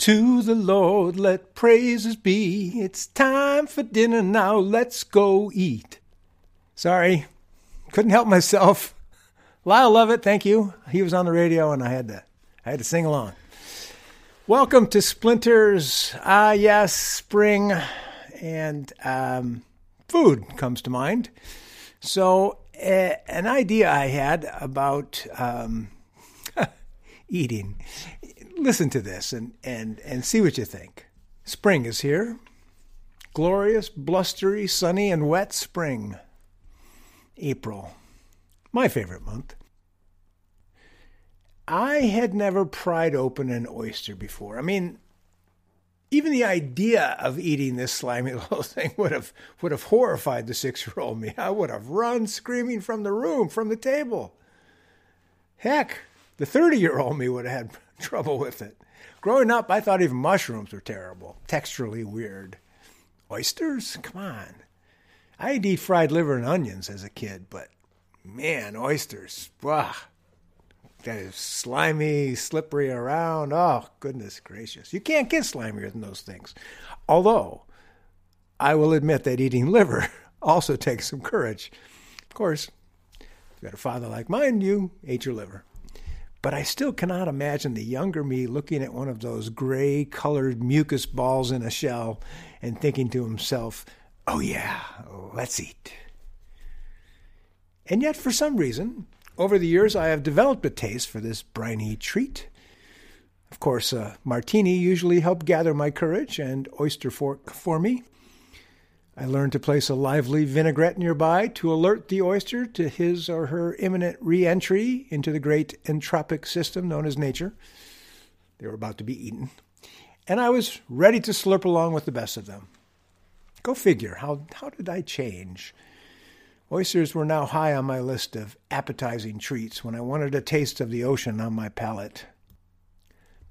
To the Lord let praises be. It's time for dinner now. Let's go eat. Sorry, couldn't help myself. Lyle Lovett, thank you. He was on the radio and I had to I had to sing along. Welcome to Splinters. Ah, yes, spring and um, food comes to mind. So, uh, an idea I had about um, eating. Listen to this and, and, and see what you think. Spring is here. Glorious, blustery, sunny, and wet spring. April. My favorite month. I had never pried open an oyster before. I mean, even the idea of eating this slimy little thing would have would have horrified the six year old me. I would have run screaming from the room, from the table. Heck, the thirty year old me would have had trouble with it. Growing up, I thought even mushrooms were terrible, texturally weird. Oysters? Come on. I'd eat fried liver and onions as a kid, but man, oysters, wow that is slimy, slippery around. Oh, goodness gracious. You can't get slimier than those things. Although, I will admit that eating liver also takes some courage. Of course, if you got a father like mine, you ate your liver. But I still cannot imagine the younger me looking at one of those gray colored mucus balls in a shell and thinking to himself, oh yeah, let's eat. And yet, for some reason, over the years, I have developed a taste for this briny treat. Of course, a martini usually helped gather my courage and oyster fork for me. I learned to place a lively vinaigrette nearby to alert the oyster to his or her imminent re entry into the great entropic system known as nature. They were about to be eaten. And I was ready to slurp along with the best of them. Go figure, how, how did I change? Oysters were now high on my list of appetizing treats when I wanted a taste of the ocean on my palate.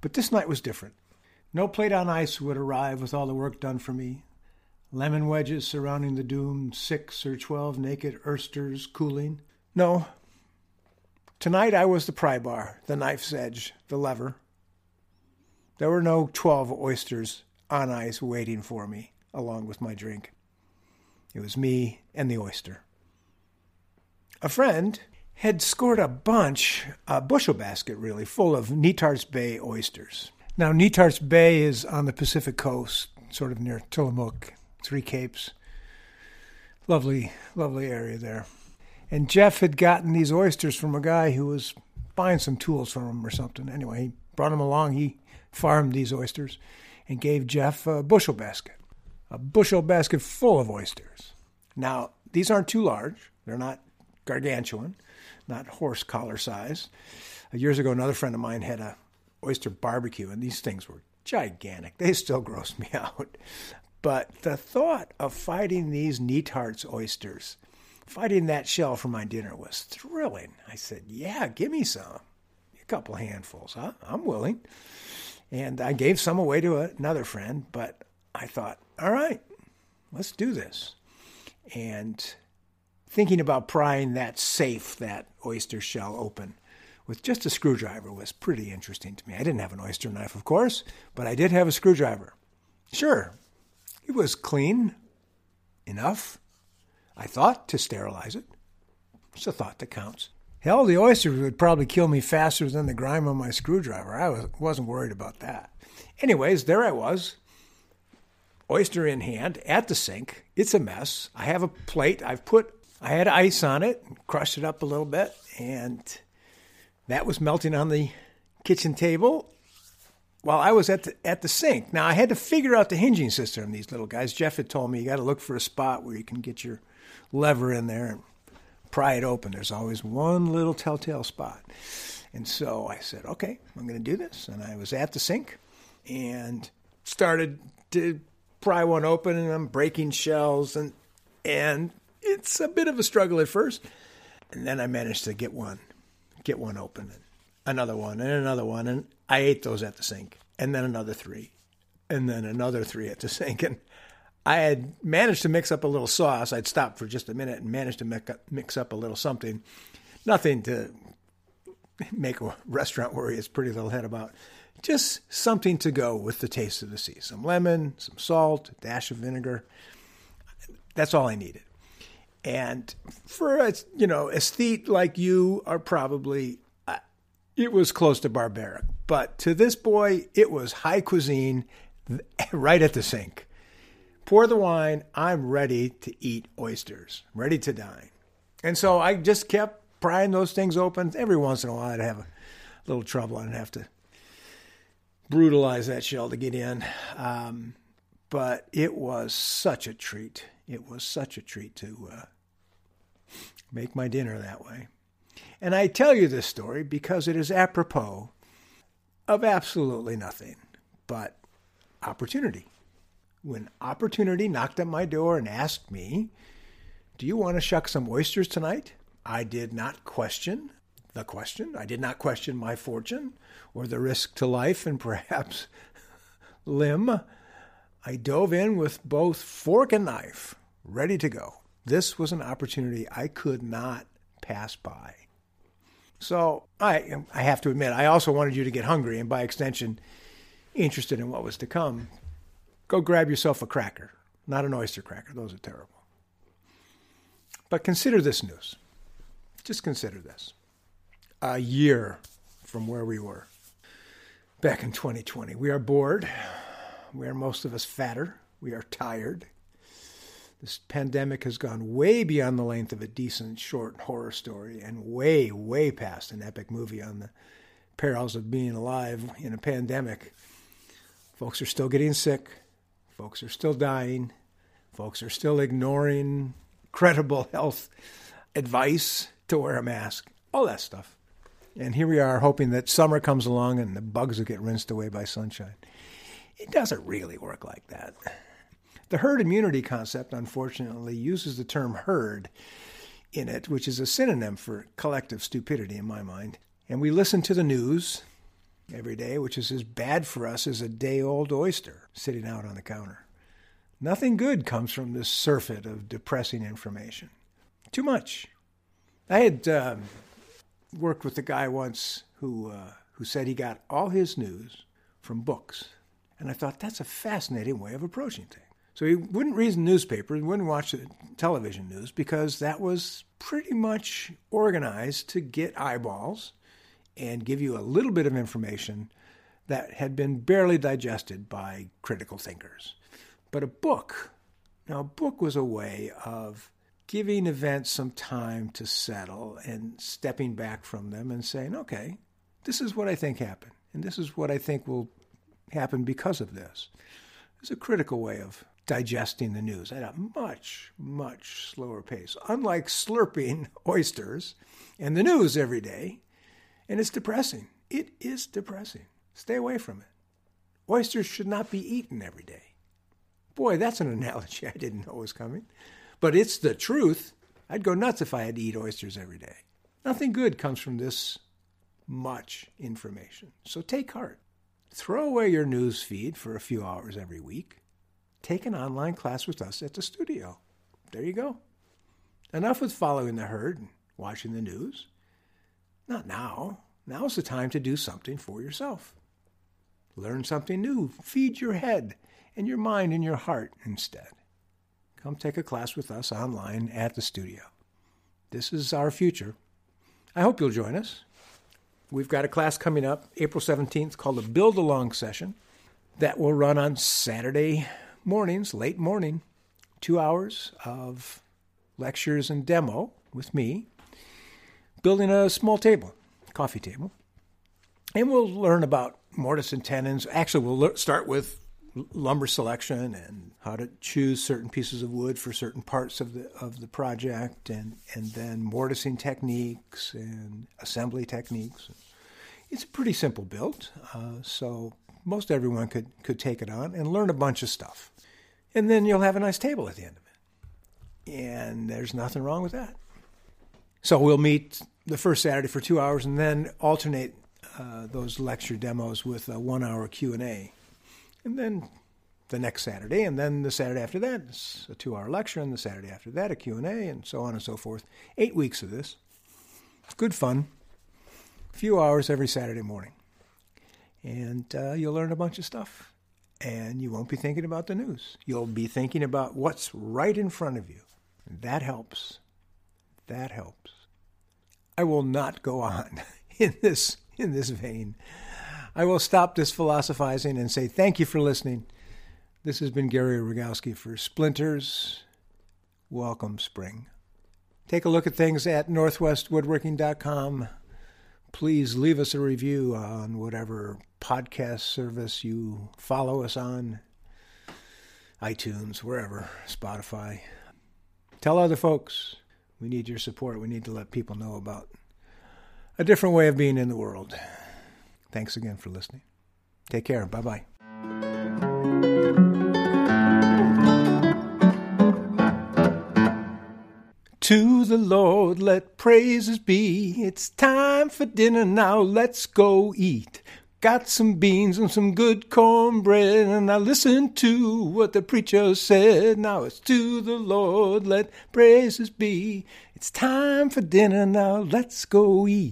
But this night was different. No plate on ice would arrive with all the work done for me. Lemon wedges surrounding the doomed six or twelve naked oysters cooling. No. Tonight I was the pry bar, the knife's edge, the lever. There were no twelve oysters on ice waiting for me, along with my drink. It was me and the oyster a friend had scored a bunch, a bushel basket really, full of Netarts Bay oysters. Now, Netarts Bay is on the Pacific coast, sort of near Tillamook, Three Capes. Lovely, lovely area there. And Jeff had gotten these oysters from a guy who was buying some tools from him or something. Anyway, he brought them along. He farmed these oysters and gave Jeff a bushel basket, a bushel basket full of oysters. Now, these aren't too large. They're not gargantuan, not horse collar size. Uh, years ago, another friend of mine had a oyster barbecue, and these things were gigantic. They still gross me out. But the thought of fighting these Netarts oysters, fighting that shell for my dinner was thrilling. I said, Yeah, give me some. A couple handfuls. Huh? I'm willing. And I gave some away to another friend, but I thought, All right, let's do this. And thinking about prying that safe, that oyster shell open with just a screwdriver was pretty interesting to me. I didn't have an oyster knife, of course, but I did have a screwdriver. Sure, it was clean enough, I thought, to sterilize it. It's a thought that counts. Hell, the oysters would probably kill me faster than the grime on my screwdriver. I was, wasn't worried about that. Anyways, there I was, oyster in hand at the sink. It's a mess. I have a plate. I've put I had ice on it, and crushed it up a little bit, and that was melting on the kitchen table while I was at the, at the sink. Now I had to figure out the hinging system these little guys. Jeff had told me you got to look for a spot where you can get your lever in there and pry it open. There's always one little telltale spot. And so I said, okay, I'm going to do this. And I was at the sink and started to pry one open, and I'm breaking shells and and it's a bit of a struggle at first. And then I managed to get one, get one open, and another one, and another one. And I ate those at the sink, and then another three, and then another three at the sink. And I had managed to mix up a little sauce. I'd stopped for just a minute and managed to mix up a little something. Nothing to make a restaurant worry its pretty little head about. Just something to go with the taste of the sea. Some lemon, some salt, a dash of vinegar. That's all I needed. And for a you know aesthete like you are probably it was close to barbaric, but to this boy it was high cuisine right at the sink. Pour the wine. I'm ready to eat oysters. I'm ready to dine. And so I just kept prying those things open. Every once in a while I'd have a little trouble and have to brutalize that shell to get in. Um, but it was such a treat. It was such a treat to uh, make my dinner that way. And I tell you this story because it is apropos of absolutely nothing but opportunity. When opportunity knocked at my door and asked me, Do you want to shuck some oysters tonight? I did not question the question. I did not question my fortune or the risk to life and perhaps limb. I dove in with both fork and knife, ready to go. This was an opportunity I could not pass by. So I, I have to admit, I also wanted you to get hungry and by extension, interested in what was to come. Go grab yourself a cracker, not an oyster cracker. Those are terrible. But consider this news. Just consider this a year from where we were back in 2020. We are bored. We are most of us fatter. We are tired. This pandemic has gone way beyond the length of a decent short horror story and way, way past an epic movie on the perils of being alive in a pandemic. Folks are still getting sick. Folks are still dying. Folks are still ignoring credible health advice to wear a mask, all that stuff. And here we are hoping that summer comes along and the bugs will get rinsed away by sunshine. It doesn't really work like that. The herd immunity concept, unfortunately, uses the term herd in it, which is a synonym for collective stupidity in my mind. And we listen to the news every day, which is as bad for us as a day old oyster sitting out on the counter. Nothing good comes from this surfeit of depressing information. Too much. I had um, worked with a guy once who uh, who said he got all his news from books, and I thought that's a fascinating way of approaching things. So he wouldn't read the newspaper, he wouldn't watch the television news because that was pretty much organized to get eyeballs and give you a little bit of information that had been barely digested by critical thinkers. But a book, now a book was a way of giving events some time to settle and stepping back from them and saying, okay, this is what I think happened, and this is what I think will happen because of this. It's a critical way of digesting the news at a much, much slower pace. Unlike slurping oysters and the news every day, and it's depressing. It is depressing. Stay away from it. Oysters should not be eaten every day. Boy, that's an analogy I didn't know was coming. But it's the truth. I'd go nuts if I had to eat oysters every day. Nothing good comes from this much information. So take heart. Throw away your news feed for a few hours every week. Take an online class with us at the studio. There you go. Enough with following the herd and watching the news. Not now. Now's the time to do something for yourself. Learn something new. Feed your head and your mind and your heart instead. Come take a class with us online at the studio. This is our future. I hope you'll join us. We've got a class coming up April 17th called a Build Along session that will run on Saturday mornings, late morning, two hours of lectures and demo with me, building a small table, coffee table. And we'll learn about mortise and tenons. Actually, we'll start with lumber selection and how to choose certain pieces of wood for certain parts of the of the project, and and then mortising techniques and assembly techniques. It's a pretty simple build, uh, so most everyone could could take it on and learn a bunch of stuff, and then you'll have a nice table at the end of it, and there's nothing wrong with that. So we'll meet the first Saturday for two hours, and then alternate uh, those lecture demos with a one-hour Q and A and then the next Saturday, and then the Saturday after that, it's a two-hour lecture, and the Saturday after that, a Q&A, and so on and so forth. Eight weeks of this. Good fun. A few hours every Saturday morning. And uh, you'll learn a bunch of stuff. And you won't be thinking about the news. You'll be thinking about what's right in front of you. That helps. That helps. I will not go on in this in this vein. I will stop this philosophizing and say thank you for listening. This has been Gary Rogowski for Splinters. Welcome, spring. Take a look at things at northwestwoodworking.com. Please leave us a review on whatever podcast service you follow us on iTunes, wherever, Spotify. Tell other folks. We need your support. We need to let people know about a different way of being in the world. Thanks again for listening. Take care. Bye bye. To the Lord let praises be. It's time for dinner now. Let's go eat. Got some beans and some good cornbread, and I listened to what the preacher said. Now it's to the Lord let praises be. It's time for dinner now. Let's go eat.